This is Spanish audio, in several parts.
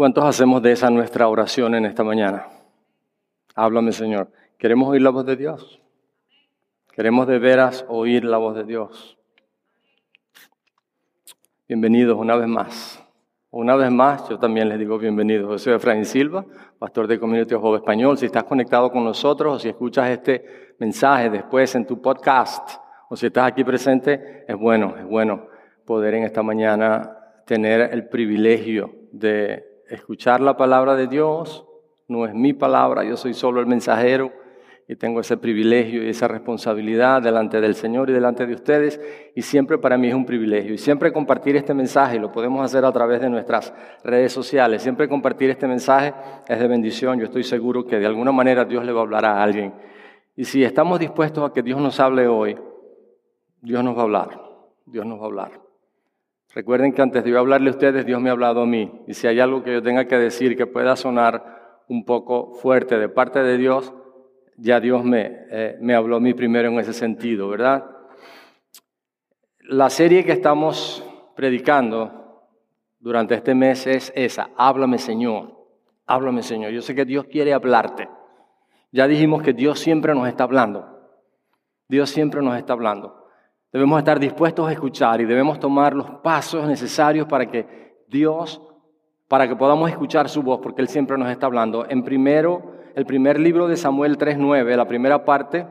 ¿Cuántos hacemos de esa nuestra oración en esta mañana? Háblame, Señor. ¿Queremos oír la voz de Dios? ¿Queremos de veras oír la voz de Dios? Bienvenidos una vez más. Una vez más, yo también les digo bienvenidos. Yo soy Efraín Silva, pastor de Community of Hope Español. Si estás conectado con nosotros o si escuchas este mensaje después en tu podcast o si estás aquí presente, es bueno, es bueno poder en esta mañana tener el privilegio de escuchar la palabra de Dios, no es mi palabra, yo soy solo el mensajero y tengo ese privilegio y esa responsabilidad delante del Señor y delante de ustedes y siempre para mí es un privilegio y siempre compartir este mensaje, lo podemos hacer a través de nuestras redes sociales, siempre compartir este mensaje es de bendición, yo estoy seguro que de alguna manera Dios le va a hablar a alguien y si estamos dispuestos a que Dios nos hable hoy, Dios nos va a hablar, Dios nos va a hablar. Recuerden que antes de yo hablarle a ustedes, Dios me ha hablado a mí. Y si hay algo que yo tenga que decir que pueda sonar un poco fuerte de parte de Dios, ya Dios me, eh, me habló a mí primero en ese sentido, ¿verdad? La serie que estamos predicando durante este mes es esa, háblame Señor, háblame Señor. Yo sé que Dios quiere hablarte. Ya dijimos que Dios siempre nos está hablando. Dios siempre nos está hablando. Debemos estar dispuestos a escuchar y debemos tomar los pasos necesarios para que Dios, para que podamos escuchar su voz, porque Él siempre nos está hablando. En primero, el primer libro de Samuel 3.9, la primera parte,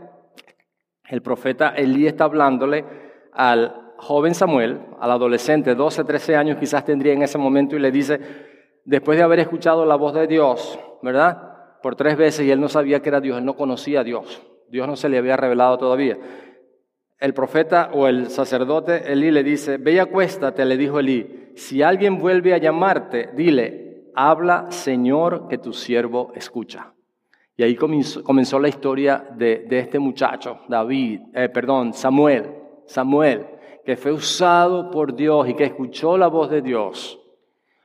el profeta Elí está hablándole al joven Samuel, al adolescente, 12, 13 años quizás tendría en ese momento, y le dice, después de haber escuchado la voz de Dios, ¿verdad? Por tres veces y él no sabía que era Dios, él no conocía a Dios, Dios no se le había revelado todavía el profeta o el sacerdote Elí le dice, ve y acuéstate, le dijo Elí, si alguien vuelve a llamarte, dile, habla Señor que tu siervo escucha. Y ahí comenzó, la historia de, este muchacho, David, eh, perdón, Samuel, Samuel, que fue usado por Dios y que escuchó la voz de Dios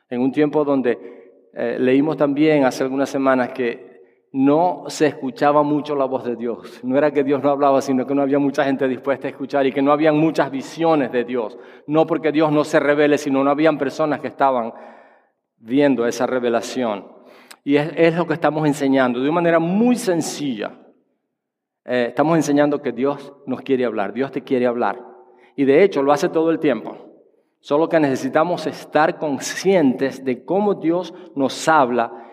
en un tiempo donde eh, leímos también hace algunas semanas que no se escuchaba mucho la voz de Dios. No era que Dios no hablaba, sino que no había mucha gente dispuesta a escuchar y que no habían muchas visiones de Dios. No porque Dios no se revele, sino no habían personas que estaban viendo esa revelación. Y es, lo que estamos enseñando de una manera muy sencilla. Eh, estamos enseñando que Dios nos quiere hablar, Dios te quiere hablar. Y de hecho lo hace todo el tiempo. Solo que necesitamos estar conscientes de cómo Dios nos habla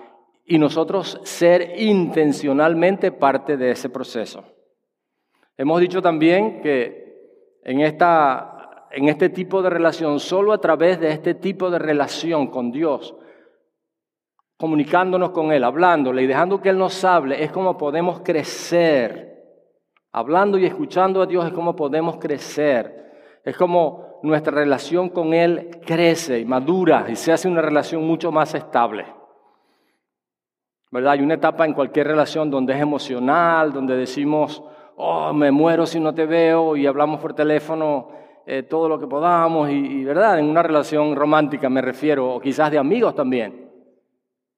y nosotros ser intencionalmente parte de ese proceso. Hemos dicho también que en, esta, en este tipo de relación, solo a través de este tipo de relación con Dios, comunicándonos con Él, hablándole y dejando que Él nos hable, es como podemos crecer. Hablando y escuchando a Dios es como podemos crecer. Es como nuestra relación con Él crece y madura y se hace una relación mucho más estable. ¿Verdad? Hay una etapa en cualquier relación donde es emocional, donde decimos, oh, me muero si no te veo y hablamos por teléfono eh, todo lo que podamos, y, ¿verdad? En una relación romántica me refiero, o quizás de amigos también.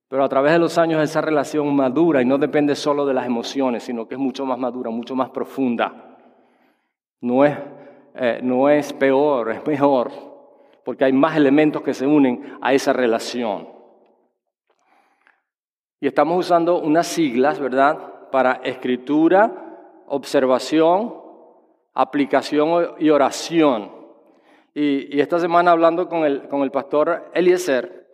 Pero a través de los años esa relación madura y no depende solo de las emociones, sino que es mucho más madura, mucho más profunda. No es, eh, no es peor, es mejor, porque hay más elementos que se unen a esa relación. Y estamos usando unas siglas, ¿verdad? Para escritura, observación, aplicación y oración. Y, esta semana hablando con el, con el pastor Eliezer,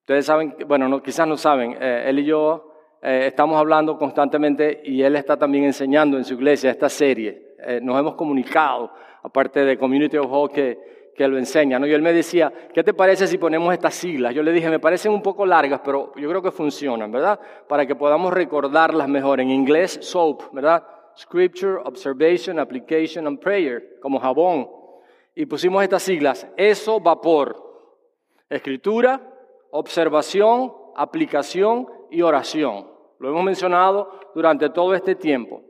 ustedes saben, bueno, no, quizás no saben, eh, él y yo eh, estamos hablando constantemente y él está también enseñando en su iglesia esta serie. Eh, nos hemos comunicado, aparte de Community of Hope, que que lo enseña. ¿no? Y él me decía, ¿qué te parece si ponemos estas siglas? Yo le dije, me parecen un poco largas, pero yo creo que funcionan, ¿verdad? Para que podamos recordarlas mejor. En inglés, SOAP, ¿verdad? Scripture, Observation, Application and Prayer, como jabón. Y pusimos estas siglas, eso, vapor. Escritura, observación, aplicación y oración. Lo hemos mencionado durante todo este tiempo.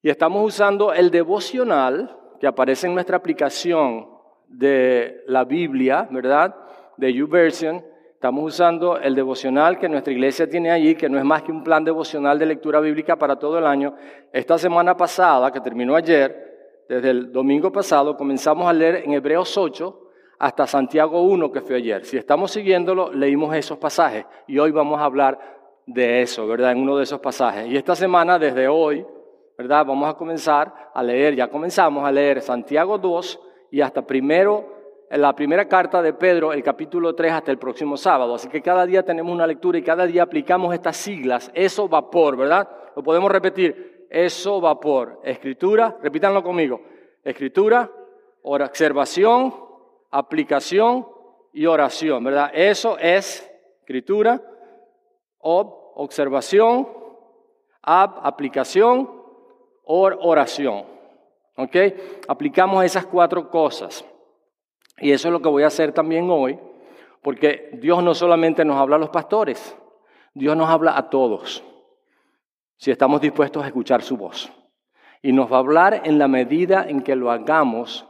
Y estamos usando el devocional que aparece en nuestra aplicación de la Biblia, ¿verdad? De YouVersion. Estamos usando el devocional que nuestra iglesia tiene allí, que no es más que un plan devocional de lectura bíblica para todo el año. Esta semana pasada, que terminó ayer, desde el domingo pasado, comenzamos a leer en Hebreos 8 hasta Santiago 1, que fue ayer. Si estamos siguiéndolo, leímos esos pasajes y hoy vamos a hablar de eso, ¿verdad? En uno de esos pasajes. Y esta semana, desde hoy, ¿verdad? Vamos a comenzar a leer, ya comenzamos a leer Santiago 2 y hasta primero, en la primera carta de Pedro, el capítulo 3 hasta el próximo sábado. Así que cada día tenemos una lectura y cada día aplicamos estas siglas, eso vapor, ¿verdad? Lo podemos repetir, eso vapor. Escritura, repítanlo conmigo. Escritura, observación, aplicación y oración, ¿verdad? Eso es escritura, ob, observación, ab, aplicación, or, oración. ¿Ok? Aplicamos esas cuatro cosas. Y eso es lo que voy a hacer también hoy, porque Dios no solamente nos habla a los pastores, Dios nos habla a todos, si estamos dispuestos a escuchar su voz. Y nos va a hablar en la medida en que lo hagamos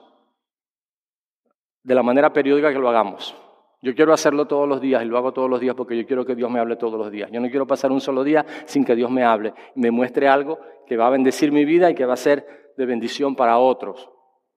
de la manera periódica que lo hagamos. Yo quiero hacerlo todos los días y lo hago todos los días porque yo quiero que Dios me hable todos los días. Yo no quiero pasar un solo día sin que Dios me hable, me muestre algo que va a bendecir mi vida y que va a ser de bendición para otros,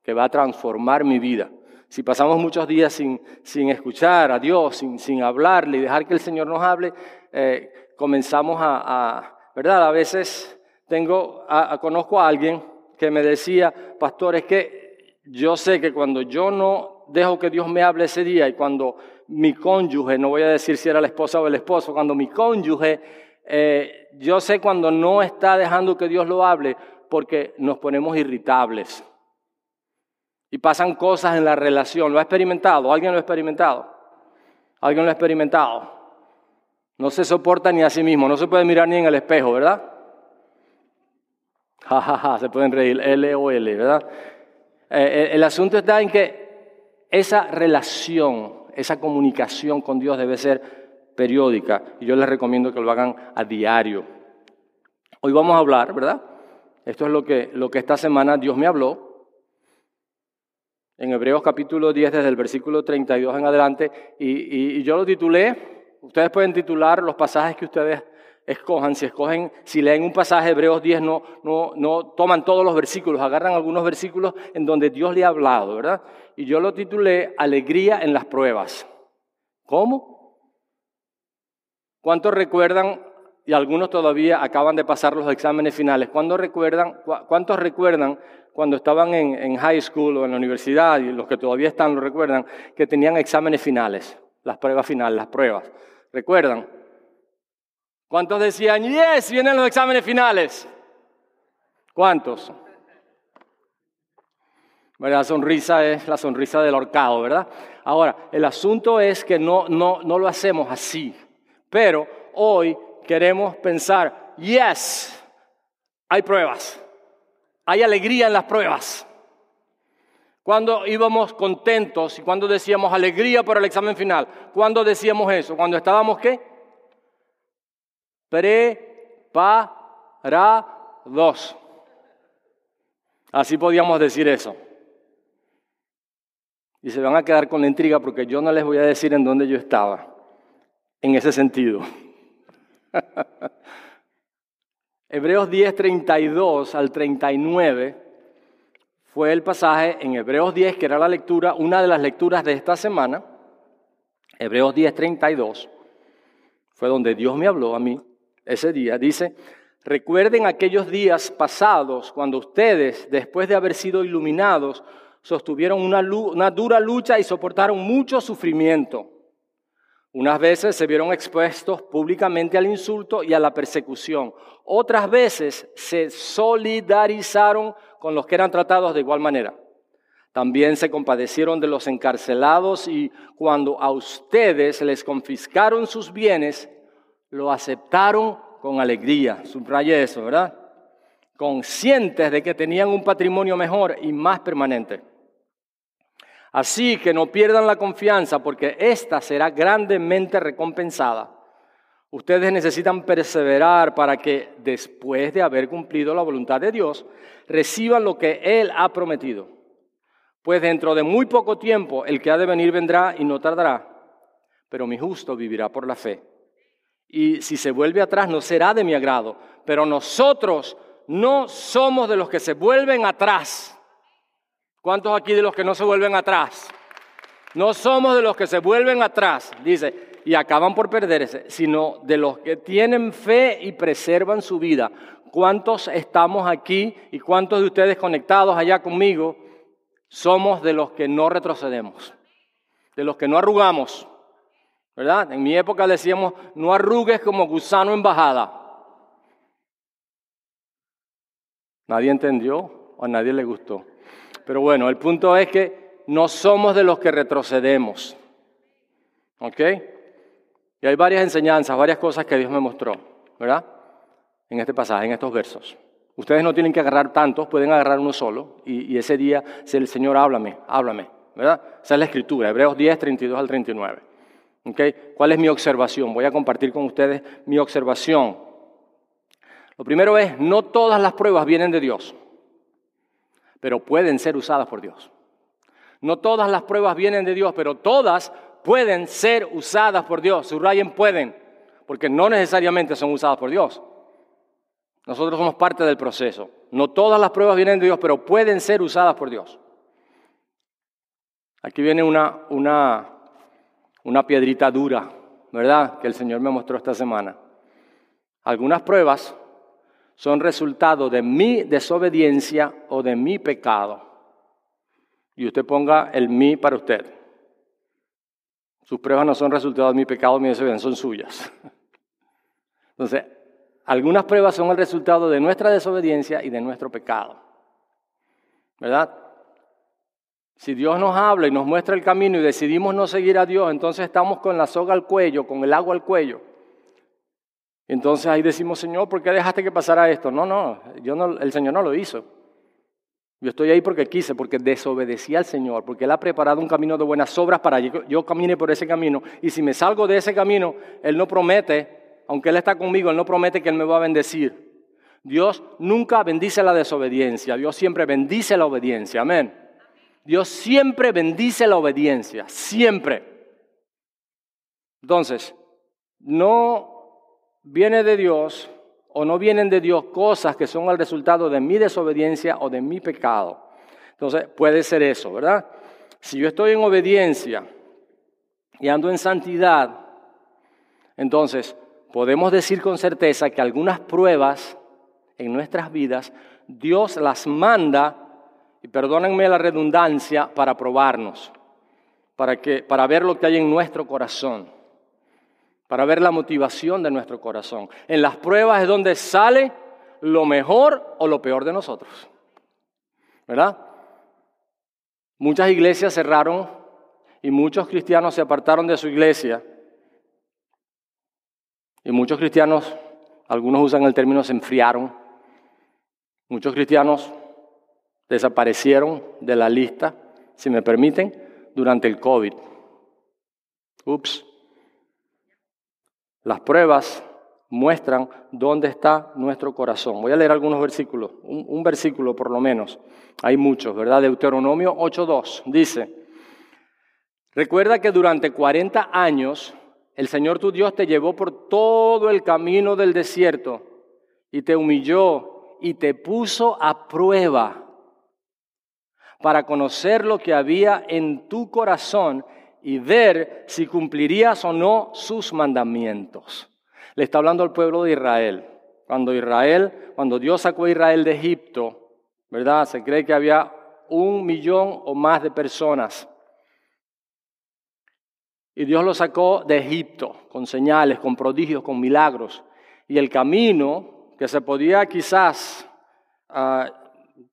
que va a transformar mi vida. Si pasamos muchos días sin, sin escuchar a Dios, sin, sin hablarle y dejar que el Señor nos hable, eh, comenzamos a, ¿verdad? A veces tengo, conozco a alguien que me decía, pastor, es que yo sé que cuando yo no dejo que Dios me hable ese día y cuando mi cónyuge, no voy a decir si era la esposa o el esposo, cuando mi cónyuge, eh, yo sé cuando no está dejando que Dios lo hable porque nos ponemos irritables. Y pasan cosas en la relación. ¿Lo ha experimentado? ¿Alguien lo ha experimentado? ¿Alguien lo ha experimentado? No se soporta ni a sí mismo, no se puede mirar ni en el espejo, ¿verdad? Ja, se pueden reír, L o L, ¿verdad? Eh, el asunto está en que esa relación, esa comunicación con Dios debe ser periódica y yo les recomiendo que lo hagan a diario. Hoy vamos a hablar, ¿verdad? Esto es lo que, lo que esta semana Dios me habló. En Hebreos capítulo 10, desde el versículo 32 en adelante, y, yo lo titulé, ustedes pueden titular los pasajes que ustedes escojan, si escogen, si leen un pasaje, Hebreos 10, no, no, no toman todos los versículos, agarran algunos versículos en donde Dios le ha hablado, ¿verdad? Y yo lo titulé Alegría en las pruebas. ¿Cómo? ¿Cuántos recuerdan, y algunos todavía acaban de pasar los exámenes finales, ¿cuántos recuerdan, cuántos recuerdan cuando estaban en, en high school o en la universidad, y los que todavía están lo recuerdan, que tenían exámenes finales, las pruebas finales, las pruebas? ¿Recuerdan? ¿Cuántos decían, yes, vienen los exámenes finales? ¿Cuántos? La sonrisa es la sonrisa del horcado, ¿verdad? Ahora, el asunto es que no, no, no lo hacemos así, pero hoy queremos pensar, yes, hay pruebas, hay alegría en las pruebas. Cuando íbamos contentos y cuando decíamos alegría por el examen final, ¿cuándo decíamos eso? Cuando estábamos qué? preparados. Así podíamos decir eso. Y se van a quedar con la intriga porque yo no les voy a decir en dónde yo estaba, en ese sentido. Hebreos 10, 32 al 39 fue el pasaje en Hebreos 10, que era la lectura, una de las lecturas de esta semana. Hebreos 10, 32 fue donde Dios me habló a mí ese día. Dice, recuerden aquellos días pasados cuando ustedes, después de haber sido iluminados, sostuvieron una, una dura lucha y soportaron mucho sufrimiento. Unas veces se vieron expuestos públicamente al insulto y a la persecución. Otras veces se solidarizaron con los que eran tratados de igual manera. También se compadecieron de los encarcelados y cuando a ustedes les confiscaron sus bienes, lo aceptaron con alegría. Subraye eso, ¿verdad? Conscientes de que tenían un patrimonio mejor y más permanente. Así que no pierdan la confianza porque ésta será grandemente recompensada. Ustedes necesitan perseverar para que después de haber cumplido la voluntad de Dios, reciban lo que Él ha prometido. Pues dentro de muy poco tiempo el que ha de venir vendrá y no tardará, pero mi justo vivirá por la fe. Y si se vuelve atrás no será de mi agrado, pero nosotros no somos de los que se vuelven atrás. ¿Cuántos aquí de los que no se vuelven atrás? No somos de los que se vuelven atrás, dice, y acaban por perderse, sino de los que tienen fe y preservan su vida. ¿Cuántos estamos aquí y cuántos de ustedes conectados allá conmigo somos de los que no retrocedemos, de los que no arrugamos? ¿Verdad? En mi época decíamos, no arrugues como gusano en bajada. Nadie entendió o a nadie le gustó. Pero bueno, el punto es que no somos de los que retrocedemos. ¿Ok? Y hay varias enseñanzas, varias cosas que Dios me mostró, ¿verdad? En este pasaje, en estos versos. Ustedes no tienen que agarrar tantos, pueden agarrar uno solo. Y, ese día, si el Señor háblame, háblame, ¿verdad? Esa es la escritura, Hebreos 10, 32 al 39. ¿Okay? ¿Cuál es mi observación? Voy a compartir con ustedes mi observación. Lo primero es, no todas las pruebas vienen de Dios, pero pueden ser usadas por Dios. No todas las pruebas vienen de Dios, pero todas pueden ser usadas por Dios. Subrayen pueden, porque no necesariamente son usadas por Dios. Nosotros somos parte del proceso. No todas las pruebas vienen de Dios, pero pueden ser usadas por Dios. Aquí viene una, una, una piedrita dura, ¿verdad? Que el Señor me mostró esta semana. Algunas pruebas son resultado de mi desobediencia o de mi pecado. Y usted ponga el mí para usted. Sus pruebas no son resultado de mi pecado mi desobediencia, son suyas. Entonces, algunas pruebas son el resultado de nuestra desobediencia y de nuestro pecado. ¿Verdad? Si Dios nos habla y nos muestra el camino y decidimos no seguir a Dios, entonces estamos con la soga al cuello, con el agua al cuello. Entonces ahí decimos, Señor, ¿por qué dejaste que pasara esto? No, no, yo no, el Señor no lo hizo. Yo estoy ahí porque quise, porque desobedecí al Señor, porque Él ha preparado un camino de buenas obras para que yo camine por ese camino. Y si me salgo de ese camino, Él no promete, aunque Él está conmigo, Él no promete que Él me va a bendecir. Dios nunca bendice la desobediencia, Dios siempre bendice la obediencia. Amén. Dios siempre bendice la obediencia, siempre. Entonces, no viene de Dios o no vienen de Dios cosas que son el resultado de mi desobediencia o de mi pecado. Entonces, puede ser eso, ¿verdad? Si yo estoy en obediencia y ando en santidad, entonces podemos decir con certeza que algunas pruebas en nuestras vidas Dios las manda y perdónenme la redundancia, para probarnos, para, que, para ver lo que hay en nuestro corazón, para ver la motivación de nuestro corazón. En las pruebas es donde sale lo mejor o lo peor de nosotros. ¿Verdad? Muchas iglesias cerraron y muchos cristianos se apartaron de su iglesia. Y muchos cristianos, algunos usan el término se enfriaron. Muchos cristianos desaparecieron de la lista, si me permiten, durante el COVID. Ups. Las pruebas muestran dónde está nuestro corazón. Voy a leer algunos versículos, un, versículo por lo menos. Hay muchos, ¿verdad? Deuteronomio 8.2 dice, recuerda que durante 40 años el Señor tu Dios te llevó por todo el camino del desierto y te humilló y te puso a prueba para conocer lo que había en tu corazón y ver si cumplirías o no sus mandamientos. Le está hablando al pueblo de Israel. Cuando Israel, cuando Dios sacó a Israel de Egipto, ¿verdad? Se cree que había un millón o más de personas. Y Dios lo sacó de Egipto con señales, con prodigios, con milagros. Y el camino que se podía quizás ah,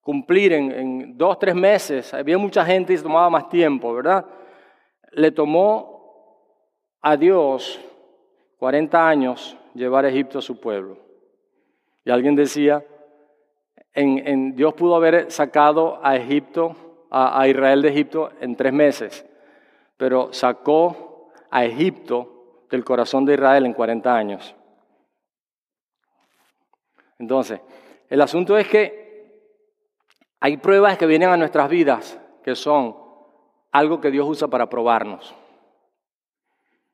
cumplir en, en dos, tres meses. Había mucha gente y se tomaba más tiempo, ¿verdad? Le tomó a Dios 40 años llevar a Egipto a su pueblo. Y alguien decía, en, Dios pudo haber sacado a Egipto, a, Israel de Egipto en tres meses, pero sacó a Egipto del corazón de Israel en 40 años. Entonces, el asunto es que hay pruebas que vienen a nuestras vidas que son algo que Dios usa para probarnos.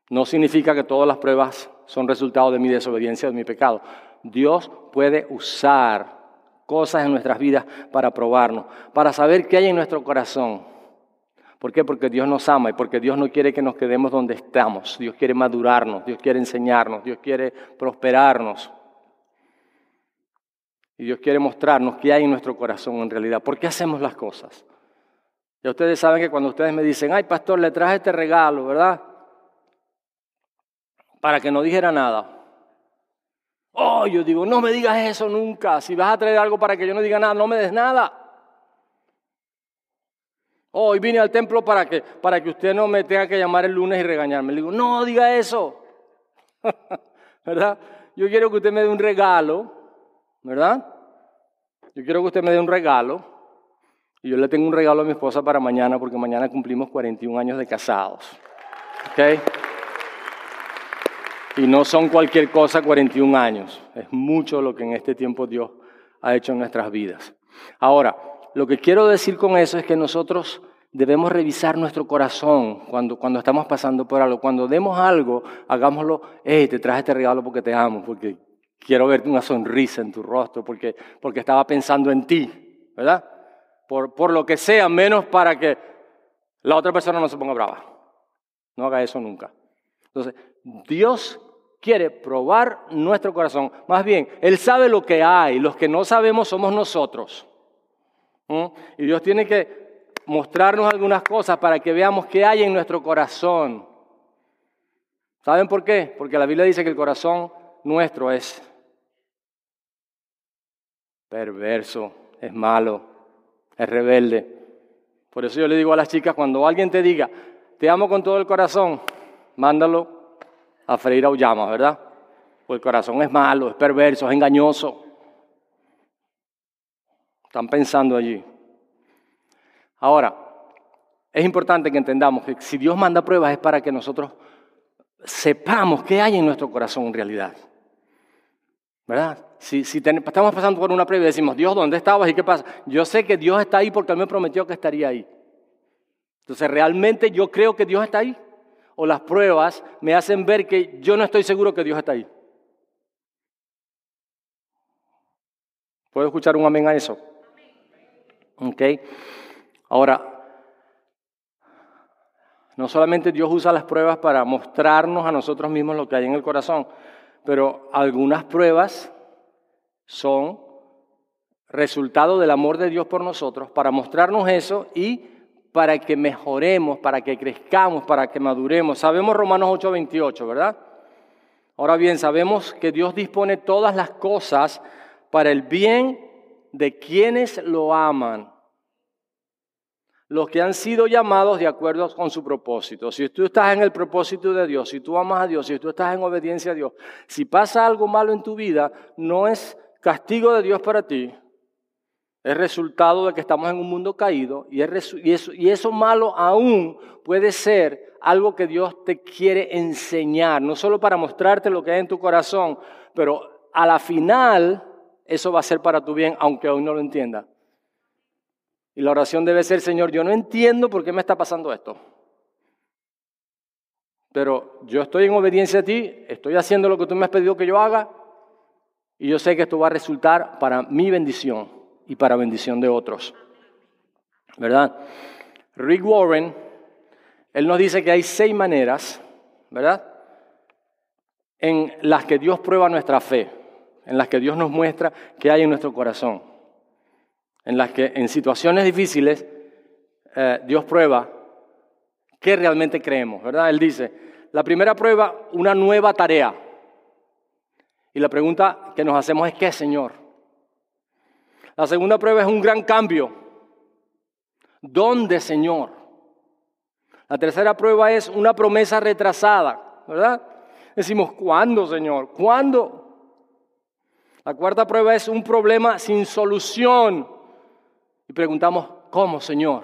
No significa que todas las pruebas son resultado de mi desobediencia, de mi pecado. Dios puede usar cosas en nuestras vidas para probarnos, para saber qué hay en nuestro corazón. ¿Por qué? Porque Dios nos ama y porque Dios no quiere que nos quedemos donde estamos. Dios quiere madurarnos, Dios quiere enseñarnos, Dios quiere prosperarnos. Y Dios quiere mostrarnos qué hay en nuestro corazón en realidad. ¿Por qué hacemos las cosas? Ya ustedes saben que cuando ustedes me dicen, ay pastor, le traje este regalo, ¿verdad? Para que no dijera nada. Oh, yo digo, no me digas eso nunca. Si vas a traer algo para que yo no diga nada, no me des nada. Oh, hoy vine al templo para que, para que usted no me tenga que llamar el lunes y regañarme. Le digo, no diga eso. ¿Verdad? Yo quiero que usted me dé un regalo, ¿verdad? Yo quiero que usted me dé un regalo. Y yo le tengo un regalo a mi esposa para mañana porque mañana cumplimos 41 años de casados. ¿Ok? Y no son cualquier cosa 41 años. Es mucho lo que en este tiempo Dios ha hecho en nuestras vidas. Ahora, lo que quiero decir con eso es que nosotros debemos revisar nuestro corazón cuando, cuando estamos pasando por algo. Cuando demos algo, hagámoslo, hey, te traje este regalo porque te amo, porque quiero verte una sonrisa en tu rostro, porque, porque estaba pensando en ti, ¿verdad? Por, por lo que sea, menos para que la otra persona no se ponga brava. No haga eso nunca. Entonces, Dios quiere probar nuestro corazón. Más bien, Él sabe lo que hay, los que no sabemos somos nosotros. ¿Mm? Y Dios tiene que mostrarnos algunas cosas para que veamos qué hay en nuestro corazón. ¿Saben por qué? Porque la Biblia dice que el corazón nuestro es perverso, es malo, es rebelde. Por eso yo le digo a las chicas, cuando alguien te diga, te amo con todo el corazón, mándalo a freír llamas, ¿verdad? Pues el corazón es malo, es perverso, es engañoso. Están pensando allí. Ahora, es importante que entendamos que si Dios manda pruebas es para que nosotros sepamos qué hay en nuestro corazón en realidad. ¿Verdad? Si, estamos pasando por una prueba y decimos, Dios, ¿dónde estabas y qué pasa? Yo sé que Dios está ahí porque Él me prometió que estaría ahí. Entonces, ¿realmente yo creo que Dios está ahí? o las pruebas me hacen ver que yo no estoy seguro que Dios está ahí. ¿Puedo escuchar un amén a eso? Ok. Ahora, no solamente Dios usa las pruebas para mostrarnos a nosotros mismos lo que hay en el corazón, pero algunas pruebas son resultado del amor de Dios por nosotros para mostrarnos eso y para que mejoremos, para que crezcamos, para que maduremos. Sabemos Romanos 8:28, ¿verdad? Ahora bien, sabemos que Dios dispone todas las cosas para el bien de quienes lo aman, los que han sido llamados de acuerdo con su propósito. Si tú estás en el propósito de Dios, si tú amas a Dios, si tú estás en obediencia a Dios, si pasa algo malo en tu vida, no es castigo de Dios para ti, es resultado de que estamos en un mundo caído y, eso, eso malo aún puede ser algo que Dios te quiere enseñar, no solo para mostrarte lo que hay en tu corazón, pero a la final eso va a ser para tu bien, aunque aún no lo entienda. Y la oración debe ser, Señor, yo no entiendo por qué me está pasando esto. Pero yo estoy en obediencia a ti, estoy haciendo lo que tú me has pedido que yo haga, y yo sé que esto va a resultar para mi bendición y para bendición de otros. ¿Verdad? Rick Warren, él nos dice que hay seis maneras, ¿verdad? En las que Dios prueba nuestra fe, en las que Dios nos muestra que hay en nuestro corazón, en las que en situaciones difíciles eh, Dios prueba qué realmente creemos, ¿verdad? Él dice, la primera prueba, una nueva tarea. Y la pregunta que nos hacemos es, ¿qué, Señor? La segunda prueba es un gran cambio. ¿Dónde, Señor? La tercera prueba es una promesa retrasada, ¿verdad? Decimos, ¿cuándo, Señor? ¿Cuándo? La cuarta prueba es un problema sin solución. Y preguntamos, ¿cómo, Señor?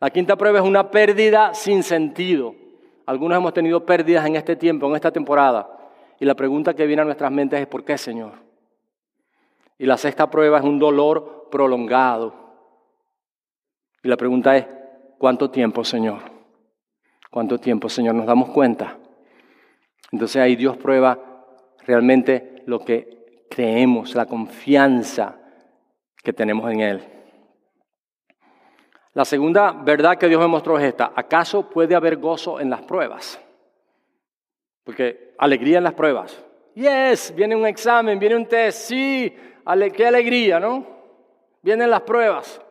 La quinta prueba es una pérdida sin sentido. Algunos hemos tenido pérdidas en este tiempo, en esta temporada. Y la pregunta que viene a nuestras mentes es, ¿por qué, Señor? Y la sexta prueba es un dolor prolongado. Y la pregunta es, ¿cuánto tiempo, Señor? ¿Cuánto tiempo, Señor? Nos damos cuenta. Entonces ahí Dios prueba realmente lo que creemos, la confianza que tenemos en Él. La segunda verdad que Dios me mostró es esta. ¿Acaso puede haber gozo en las pruebas? Porque alegría en las pruebas. Yes, viene un examen, viene un test, sí, qué alegría, ¿no? Vienen las pruebas.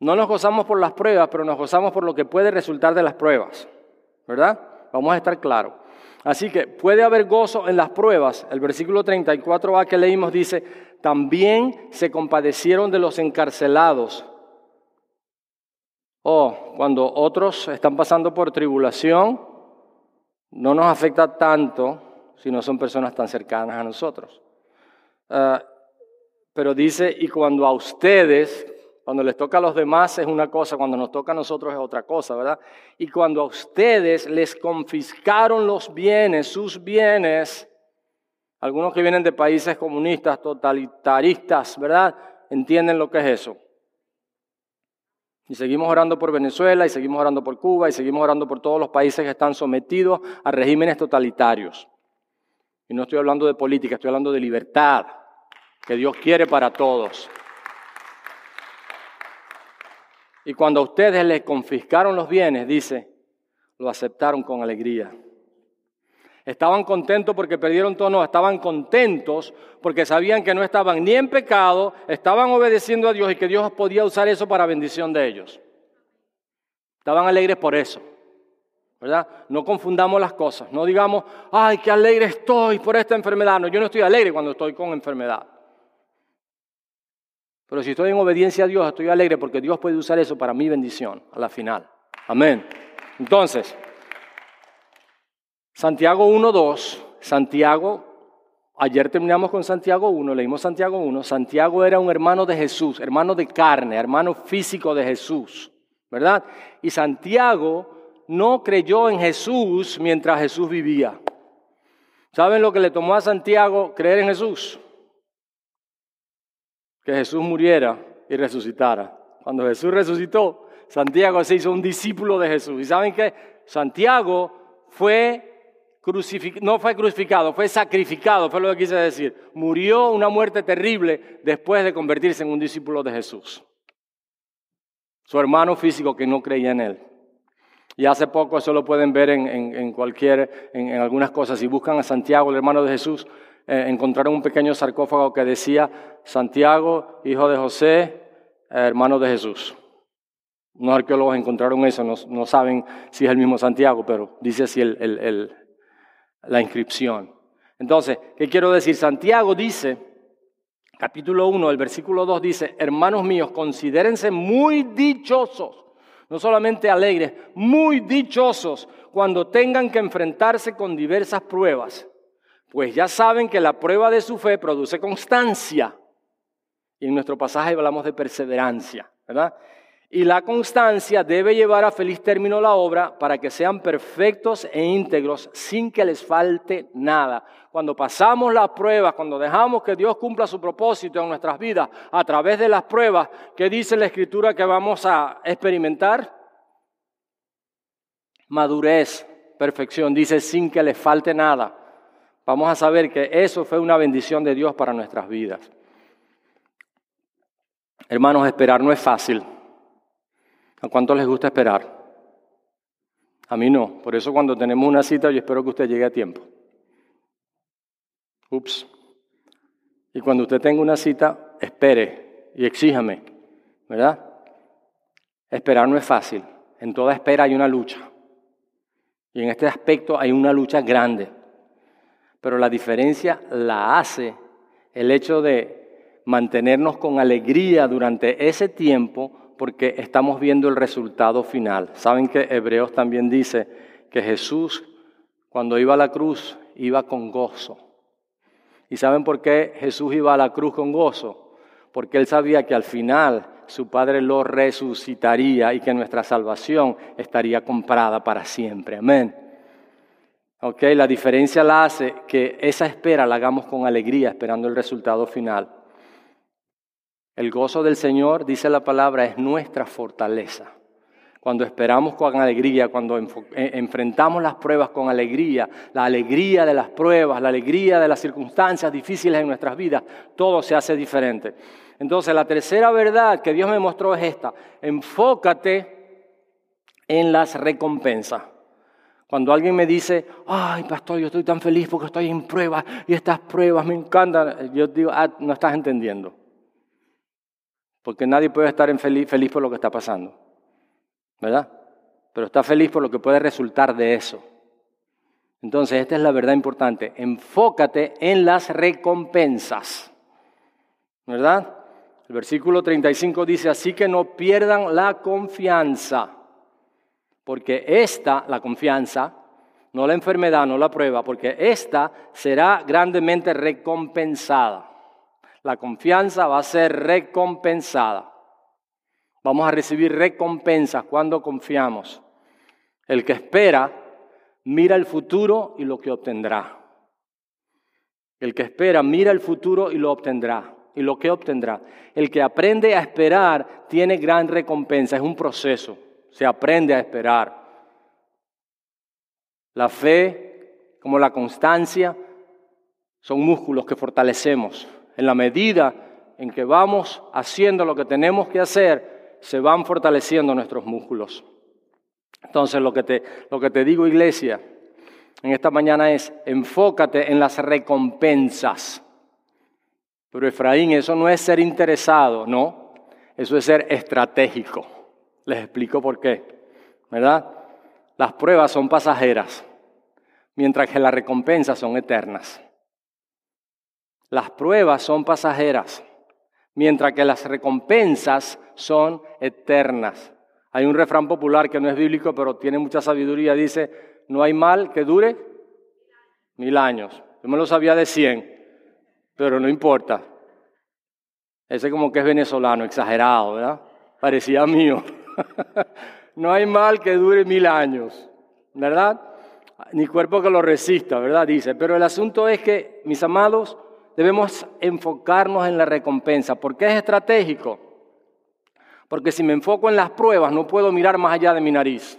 No nos gozamos por las pruebas, pero nos gozamos por lo que puede resultar de las pruebas, ¿verdad? Vamos a estar claros. Así que puede haber gozo en las pruebas. El versículo 34a que leímos dice, también se compadecieron de los encarcelados. Oh, cuando otros están pasando por tribulación, no nos afecta tanto si no son personas tan cercanas a nosotros. Ah, pero dice, y cuando a ustedes, cuando les toca a los demás es una cosa, cuando nos toca a nosotros es otra cosa, ¿verdad? Y cuando a ustedes les confiscaron los bienes, sus bienes, algunos que vienen de países comunistas, totalitaristas, ¿verdad? Entienden lo que es eso. Y seguimos orando por Venezuela, y seguimos orando por Cuba, y seguimos orando por todos los países que están sometidos a regímenes totalitarios. Y no estoy hablando de política, estoy hablando de libertad, que Dios quiere para todos. Y cuando a ustedes les confiscaron los bienes, dice, lo aceptaron con alegría. Estaban contentos porque perdieron todo, no, estaban contentos porque sabían que no estaban ni en pecado, estaban obedeciendo a Dios y que Dios podía usar eso para bendición de ellos. Estaban alegres por eso. ¿verdad? No confundamos las cosas, no digamos, ay, qué alegre estoy por esta enfermedad. No, yo no estoy alegre cuando estoy con enfermedad. Pero si estoy en obediencia a Dios, estoy alegre porque Dios puede usar eso para mi bendición a la final. Amén. Entonces, Santiago 1.2, Santiago, ayer terminamos con Santiago 1, leímos Santiago 1, Santiago era un hermano de Jesús, hermano de carne, hermano físico de Jesús, ¿verdad? Y Santiago no creyó en Jesús mientras Jesús vivía. ¿Saben lo que le tomó a Santiago creer en Jesús? que Jesús muriera y resucitara. Cuando Jesús resucitó, Santiago se hizo un discípulo de Jesús. ¿Y saben qué? Santiago fue no fue crucificado, fue sacrificado, fue lo que quise decir. Murió una muerte terrible después de convertirse en un discípulo de Jesús. Su hermano físico que no creía en él. Y hace poco eso lo pueden ver en, cualquier, en, en algunas cosas. Si buscan a Santiago, el hermano de Jesús, eh, encontraron un pequeño sarcófago que decía Santiago, hijo de José, hermano de Jesús. Unos arqueólogos encontraron eso, no, saben si es el mismo Santiago, pero dice así la inscripción. Entonces, ¿qué quiero decir? Santiago dice, capítulo 1, el versículo 2 dice, hermanos míos, considérense muy dichosos, no solamente alegres, muy dichosos cuando tengan que enfrentarse con diversas pruebas pues ya saben que la prueba de su fe produce constancia. Y en nuestro pasaje hablamos de perseverancia, ¿verdad? Y la constancia debe llevar a feliz término la obra para que sean perfectos e íntegros sin que les falte nada. Cuando pasamos las pruebas, cuando dejamos que Dios cumpla su propósito en nuestras vidas a través de las pruebas, ¿qué dice la Escritura que vamos a experimentar? Madurez, perfección, dice sin que les falte nada vamos a saber que eso fue una bendición de Dios para nuestras vidas. Hermanos, esperar no es fácil. ¿A cuántos les gusta esperar? A mí no. Por eso cuando tenemos una cita yo espero que usted llegue a tiempo. Ups. Y cuando usted tenga una cita, espere y exíjame, ¿verdad? Esperar no es fácil. En toda espera hay una lucha. Y en este aspecto hay una lucha grande pero la diferencia la hace el hecho de mantenernos con alegría durante ese tiempo porque estamos viendo el resultado final. Saben que Hebreos también dice que Jesús cuando iba a la cruz iba con gozo. ¿Y saben por qué Jesús iba a la cruz con gozo? Porque él sabía que al final su Padre lo resucitaría y que nuestra salvación estaría comprada para siempre. Amén. Ok, la diferencia la hace que esa espera la hagamos con alegría, esperando el resultado final. El gozo del Señor, dice la palabra, es nuestra fortaleza. Cuando esperamos con alegría, cuando eh, enfrentamos las pruebas con alegría, la alegría de las pruebas, la alegría de las circunstancias difíciles en nuestras vidas, todo se hace diferente. Entonces, la tercera verdad que Dios me mostró es esta. Enfócate en las recompensas. Cuando alguien me dice, ay, pastor, yo estoy tan feliz porque estoy en pruebas y estas pruebas me encantan, yo digo, ah, no estás entendiendo. Porque nadie puede estar feliz, feliz por lo que está pasando. ¿Verdad? Pero está feliz por lo que puede resultar de eso. Entonces, esta es la verdad importante. Enfócate en las recompensas. ¿Verdad? El versículo 35 dice, así que no pierdan la confianza porque esta, la confianza, no la enfermedad, no la prueba, porque esta será grandemente recompensada. La confianza va a ser recompensada. Vamos a recibir recompensas cuando confiamos. El que espera mira el futuro y lo que obtendrá. El que espera mira el futuro y lo obtendrá. Y lo que obtendrá. El que aprende a esperar tiene gran recompensa. Es un proceso se aprende a esperar. La fe, como la constancia, son músculos que fortalecemos. En la medida en que vamos haciendo lo que tenemos que hacer, se van fortaleciendo nuestros músculos. Entonces, lo que te, lo que te digo, iglesia, en esta mañana es, enfócate en las recompensas. Pero Efraín, eso no es ser interesado, no, eso es ser estratégico. Les explico por qué. ¿Verdad? Las pruebas son pasajeras, mientras que las recompensas son eternas. Las pruebas son pasajeras, mientras que las recompensas son eternas. Hay un refrán popular que no es bíblico, pero tiene mucha sabiduría. Dice, no hay mal que dure mil años. Yo me lo sabía de cien, pero no importa. Ese como que es venezolano, exagerado, ¿verdad? Parecía mío. no hay mal que dure mil años, ¿verdad? Ni cuerpo que lo resista, ¿verdad? Dice. Pero el asunto es que, mis amados, debemos enfocarnos en la recompensa. ¿Por qué es estratégico? Porque si me enfoco en las pruebas, no puedo mirar más allá de mi nariz,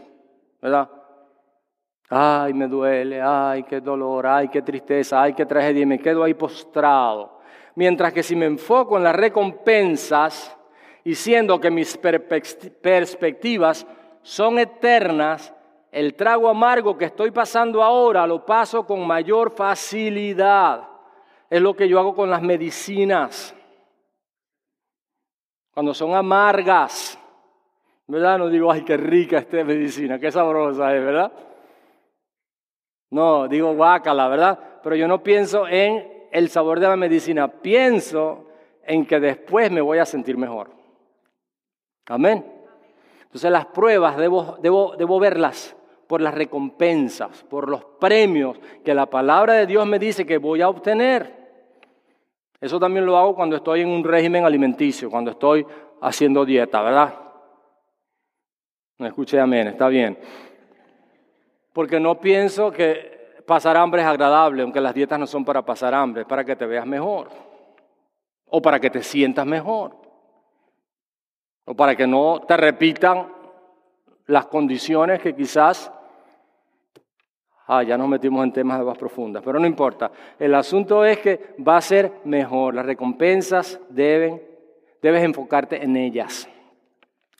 ¿verdad? Ay, me duele, ay, qué dolor, ay, qué tristeza, ay, qué tragedia, me quedo ahí postrado. Mientras que si me enfoco en las recompensas, y siendo que mis perspectivas son eternas, el trago amargo que estoy pasando ahora lo paso con mayor facilidad. Es lo que yo hago con las medicinas. Cuando son amargas, ¿verdad? No digo, ay, qué rica esta medicina, qué sabrosa es, ¿verdad? No, digo guácala, ¿verdad? Pero yo no pienso en el sabor de la medicina, pienso en que después me voy a sentir mejor. Amén. Entonces las pruebas debo, debo, debo verlas por las recompensas, por los premios que la palabra de Dios me dice que voy a obtener. Eso también lo hago cuando estoy en un régimen alimenticio, cuando estoy haciendo dieta, ¿verdad? No escuché amén, está bien. Porque no pienso que pasar hambre es agradable, aunque las dietas no son para pasar hambre, es para que te veas mejor o para que te sientas mejor o para que no te repitan las condiciones que quizás, ah, ya nos metimos en temas de más profundas, pero no importa. El asunto es que va a ser mejor, las recompensas deben, debes enfocarte en ellas.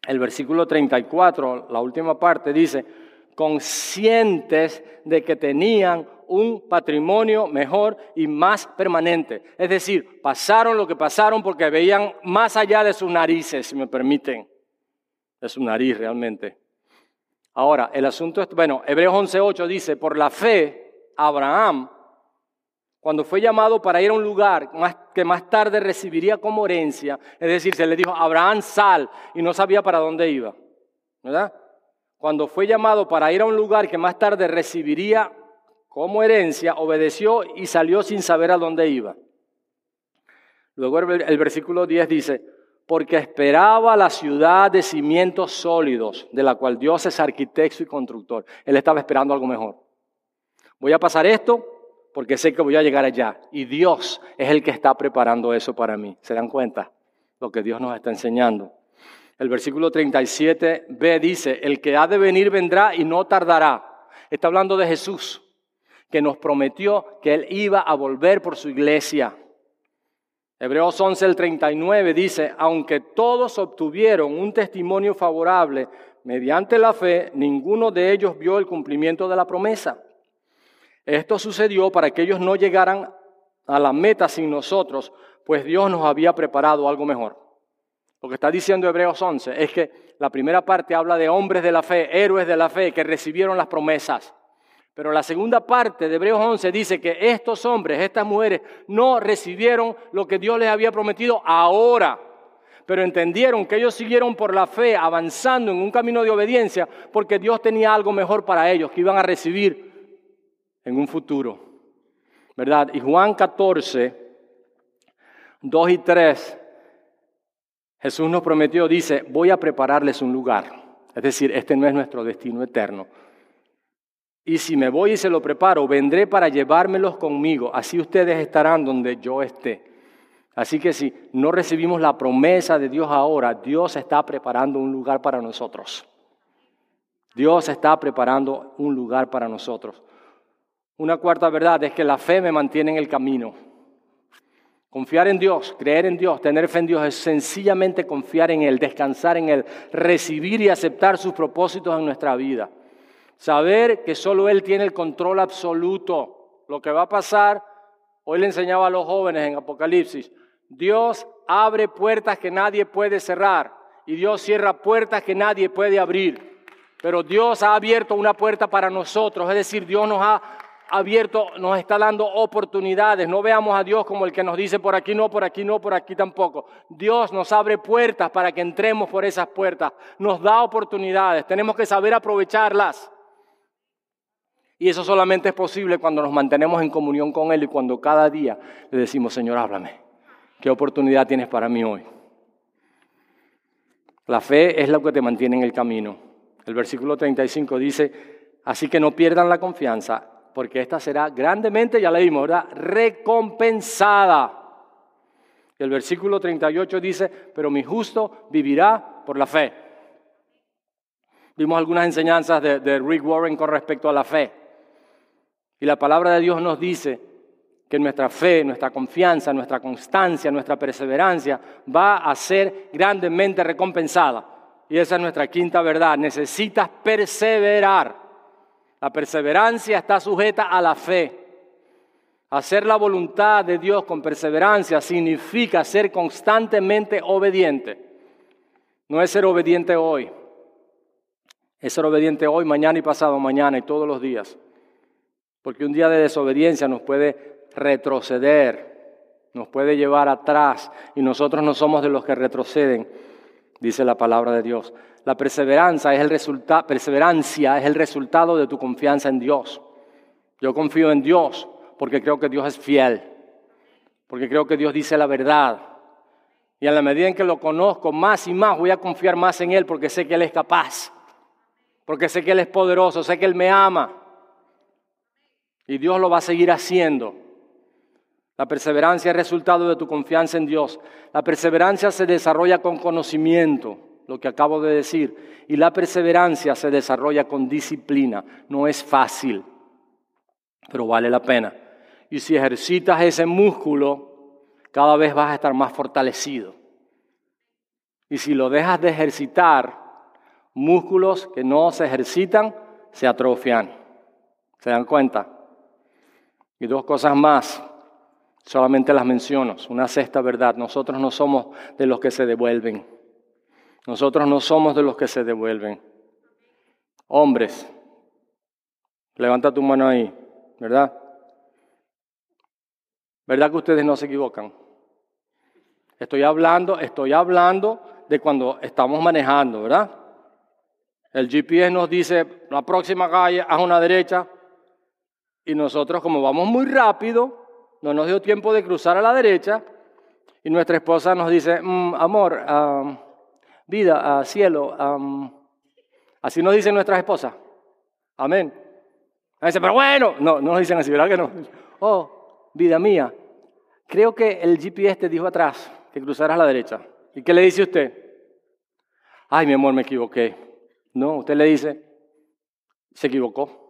El versículo 34, la última parte, dice, conscientes de que tenían un patrimonio mejor y más permanente. Es decir, pasaron lo que pasaron porque veían más allá de sus narices, si me permiten, de su nariz realmente. Ahora, el asunto es, bueno, Hebreos 11.8 dice, por la fe, Abraham, cuando fue llamado para ir a un lugar que más tarde recibiría como herencia, es decir, se le dijo, Abraham, sal, y no sabía para dónde iba, ¿verdad? Cuando fue llamado para ir a un lugar que más tarde recibiría como herencia, obedeció y salió sin saber a dónde iba. Luego el versículo 10 dice, porque esperaba la ciudad de cimientos sólidos, de la cual Dios es arquitecto y constructor. Él estaba esperando algo mejor. Voy a pasar esto porque sé que voy a llegar allá. Y Dios es el que está preparando eso para mí. ¿Se dan cuenta? Lo que Dios nos está enseñando. El versículo 37b dice, el que ha de venir vendrá y no tardará. Está hablando de Jesús, que nos prometió que Él iba a volver por su iglesia. Hebreos 11, el 39 dice, aunque todos obtuvieron un testimonio favorable mediante la fe, ninguno de ellos vio el cumplimiento de la promesa. Esto sucedió para que ellos no llegaran a la meta sin nosotros, pues Dios nos había preparado algo mejor. Lo que está diciendo Hebreos 11 es que la primera parte habla de hombres de la fe, héroes de la fe, que recibieron las promesas. Pero la segunda parte de Hebreos 11 dice que estos hombres, estas mujeres, no recibieron lo que Dios les había prometido ahora, pero entendieron que ellos siguieron por la fe avanzando en un camino de obediencia porque Dios tenía algo mejor para ellos que iban a recibir en un futuro. ¿Verdad? Y Juan 14, 2 y 3, Jesús nos prometió, dice, voy a prepararles un lugar. Es decir, este no es nuestro destino eterno. Y si me voy y se lo preparo, vendré para llevármelos conmigo. Así ustedes estarán donde yo esté. Así que si no recibimos la promesa de Dios ahora, Dios está preparando un lugar para nosotros. Dios está preparando un lugar para nosotros. Una cuarta verdad es que la fe me mantiene en el camino. Confiar en Dios, creer en Dios, tener fe en Dios es sencillamente confiar en Él, descansar en Él, recibir y aceptar sus propósitos en nuestra vida. Saber que solo Él tiene el control absoluto. Lo que va a pasar, hoy le enseñaba a los jóvenes en Apocalipsis, Dios abre puertas que nadie puede cerrar y Dios cierra puertas que nadie puede abrir. Pero Dios ha abierto una puerta para nosotros, es decir, Dios nos ha abierto, nos está dando oportunidades. No veamos a Dios como el que nos dice por aquí no, por aquí no, por aquí tampoco. Dios nos abre puertas para que entremos por esas puertas. Nos da oportunidades. Tenemos que saber aprovecharlas. Y eso solamente es posible cuando nos mantenemos en comunión con Él y cuando cada día le decimos, Señor, háblame. ¿Qué oportunidad tienes para mí hoy? La fe es lo que te mantiene en el camino. El versículo 35 dice, así que no pierdan la confianza, porque esta será grandemente, ya leímos, ¿verdad? Recompensada. El versículo 38 dice, pero mi justo vivirá por la fe. Vimos algunas enseñanzas de Rick Warren con respecto a la fe. Y la palabra de Dios nos dice que nuestra fe, nuestra confianza, nuestra constancia, nuestra perseverancia va a ser grandemente recompensada. Y esa es nuestra quinta verdad. Necesitas perseverar. La perseverancia está sujeta a la fe. Hacer la voluntad de Dios con perseverancia significa ser constantemente obediente. No es ser obediente hoy. Es ser obediente hoy, mañana y pasado mañana y todos los días. Porque un día de desobediencia nos puede retroceder, nos puede llevar atrás y nosotros no somos de los que retroceden, dice la palabra de Dios. La perseverancia es el, resultado, perseverancia es el resultado de tu confianza en Dios. Yo confío en Dios porque creo que Dios es fiel, porque creo que Dios dice la verdad. Y a la medida en que lo conozco más y más, voy a confiar más en Él porque sé que Él es capaz, porque sé que Él es poderoso, sé que Él me ama. Y Dios lo va a seguir haciendo. La perseverancia es resultado de tu confianza en Dios. La perseverancia se desarrolla con conocimiento, lo que acabo de decir. Y la perseverancia se desarrolla con disciplina. No es fácil, pero vale la pena. Y si ejercitas ese músculo, cada vez vas a estar más fortalecido. Y si lo dejas de ejercitar, músculos que no se ejercitan se atrofian. ¿Se dan cuenta? Y dos cosas más, solamente las menciono, una sexta verdad, nosotros no somos de los que se devuelven. Nosotros no somos de los que se devuelven. Hombres, levanta tu mano ahí, ¿verdad? ¿Verdad que ustedes no se equivocan? Estoy hablando, estoy hablando de cuando estamos manejando, ¿verdad? El GPS nos dice, la próxima calle, haz una derecha, y nosotros, como vamos muy rápido, no nos dio tiempo de cruzar a la derecha y nuestra esposa nos dice, mm, amor, vida, cielo, así nos dicen nuestras esposas. Amén. A veces, pero bueno, no, no nos dicen así, ¿verdad que no? Oh, vida mía, creo que el GPS te dijo atrás que cruzaras a la derecha. ¿Y qué le dice usted? Ay, mi amor, me equivoqué. No, usted le dice, se equivocó.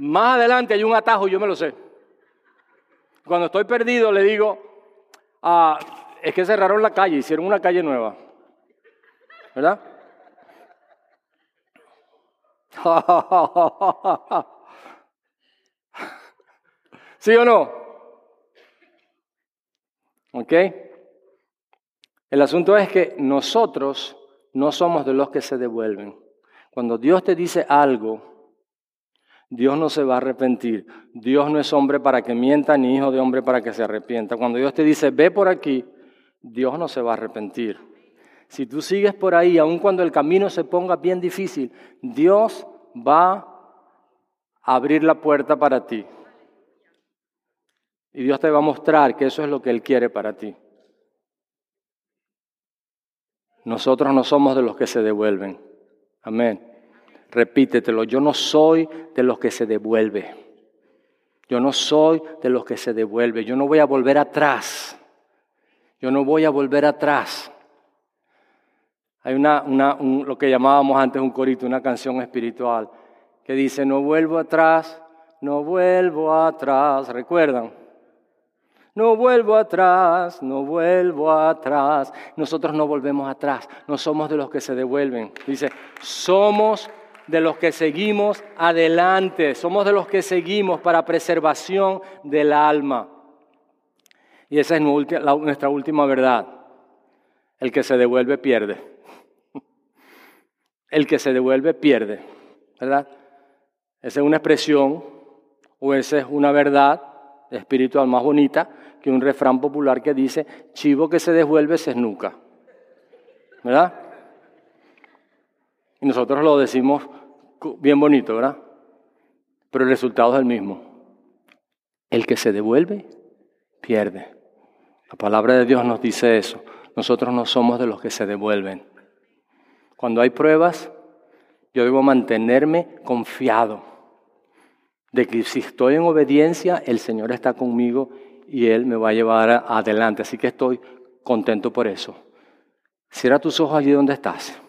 Más adelante hay un atajo, yo me lo sé. Cuando estoy perdido le digo, Ah, es que cerraron la calle, hicieron una calle nueva. ¿Verdad? ¿Sí o no? ¿Ok? El asunto es que nosotros no somos de los que se devuelven. Cuando Dios te dice algo, Dios no se va a arrepentir. Dios no es hombre para que mienta, ni hijo de hombre para que se arrepienta. Cuando Dios te dice, ve por aquí, Dios no se va a arrepentir. Si tú sigues por ahí, aun cuando el camino se ponga bien difícil, Dios va a abrir la puerta para ti. Y Dios te va a mostrar que eso es lo que Él quiere para ti. Nosotros no somos de los que se devuelven. Amén. Repítetelo, yo no soy de los que se devuelve. Yo no soy de los que se devuelve. Yo no voy a volver atrás. Yo no voy a volver atrás. Hay una, una lo que llamábamos antes un corito, una canción espiritual, que dice, no vuelvo atrás, no vuelvo atrás. ¿Recuerdan? No vuelvo atrás, no vuelvo atrás. Nosotros no volvemos atrás, no somos de los que se devuelven. Dice, somos de los que seguimos adelante, somos de los que seguimos para preservación del alma. Y esa es nuestra última verdad. El que se devuelve pierde. El que se devuelve pierde, ¿verdad? Esa es una expresión o esa es una verdad espiritual más bonita que un refrán popular que dice, chivo que se devuelve se esnuca. ¿Verdad? Y nosotros lo decimos bien bonito, ¿verdad? Pero el resultado es el mismo. El que se devuelve, pierde. La palabra de Dios nos dice eso. Nosotros no somos de los que se devuelven. Cuando hay pruebas, yo debo mantenerme confiado de que si estoy en obediencia, el Señor está conmigo y Él me va a llevar adelante. Así que estoy contento por eso. Cierra tus ojos allí donde estás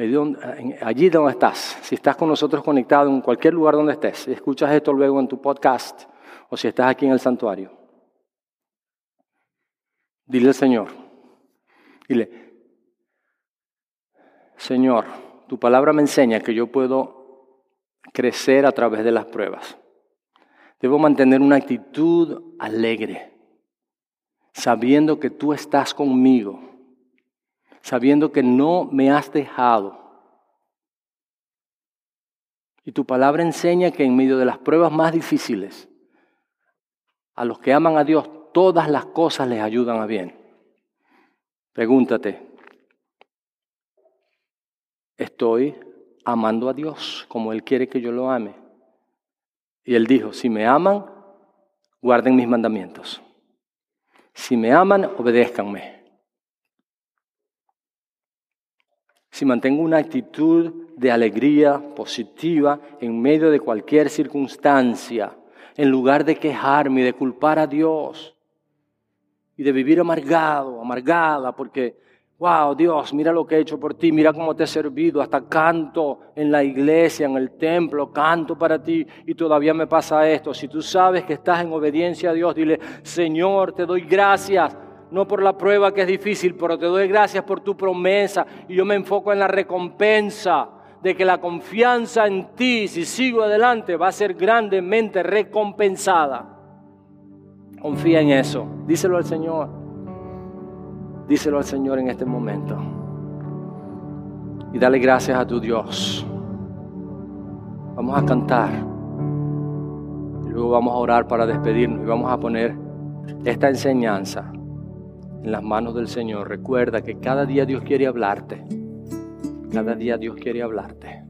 allí donde estás, si estás con nosotros conectado en cualquier lugar donde estés, si escuchas esto luego en tu podcast o si estás aquí en el santuario, dile al Señor, dile, Señor, tu palabra me enseña que yo puedo crecer a través de las pruebas. Debo mantener una actitud alegre, sabiendo que tú estás conmigo sabiendo que no me has dejado. Y tu palabra enseña que en medio de las pruebas más difíciles, a los que aman a Dios, todas las cosas les ayudan a bien. Pregúntate, ¿estoy amando a Dios como Él quiere que yo lo ame? Y Él dijo, si me aman, guarden mis mandamientos. Si me aman, obedézcanme. Si mantengo una actitud de alegría positiva en medio de cualquier circunstancia, en lugar de quejarme y de culpar a Dios y de vivir amargado, amargada, porque, wow, Dios, mira lo que he hecho por ti, mira cómo te he servido, hasta canto en la iglesia, en el templo, canto para ti y todavía me pasa esto. Si tú sabes que estás en obediencia a Dios, dile, Señor, te doy gracias no por la prueba que es difícil, pero te doy gracias por tu promesa y yo me enfoco en la recompensa de que la confianza en ti, si sigo adelante, va a ser grandemente recompensada. Confía en eso. Díselo al Señor. Díselo al Señor en este momento. Y dale gracias a tu Dios. Vamos a cantar. Y luego vamos a orar para despedirnos y vamos a poner esta enseñanza en las manos del Señor. Recuerda que cada día Dios quiere hablarte. Cada día Dios quiere hablarte.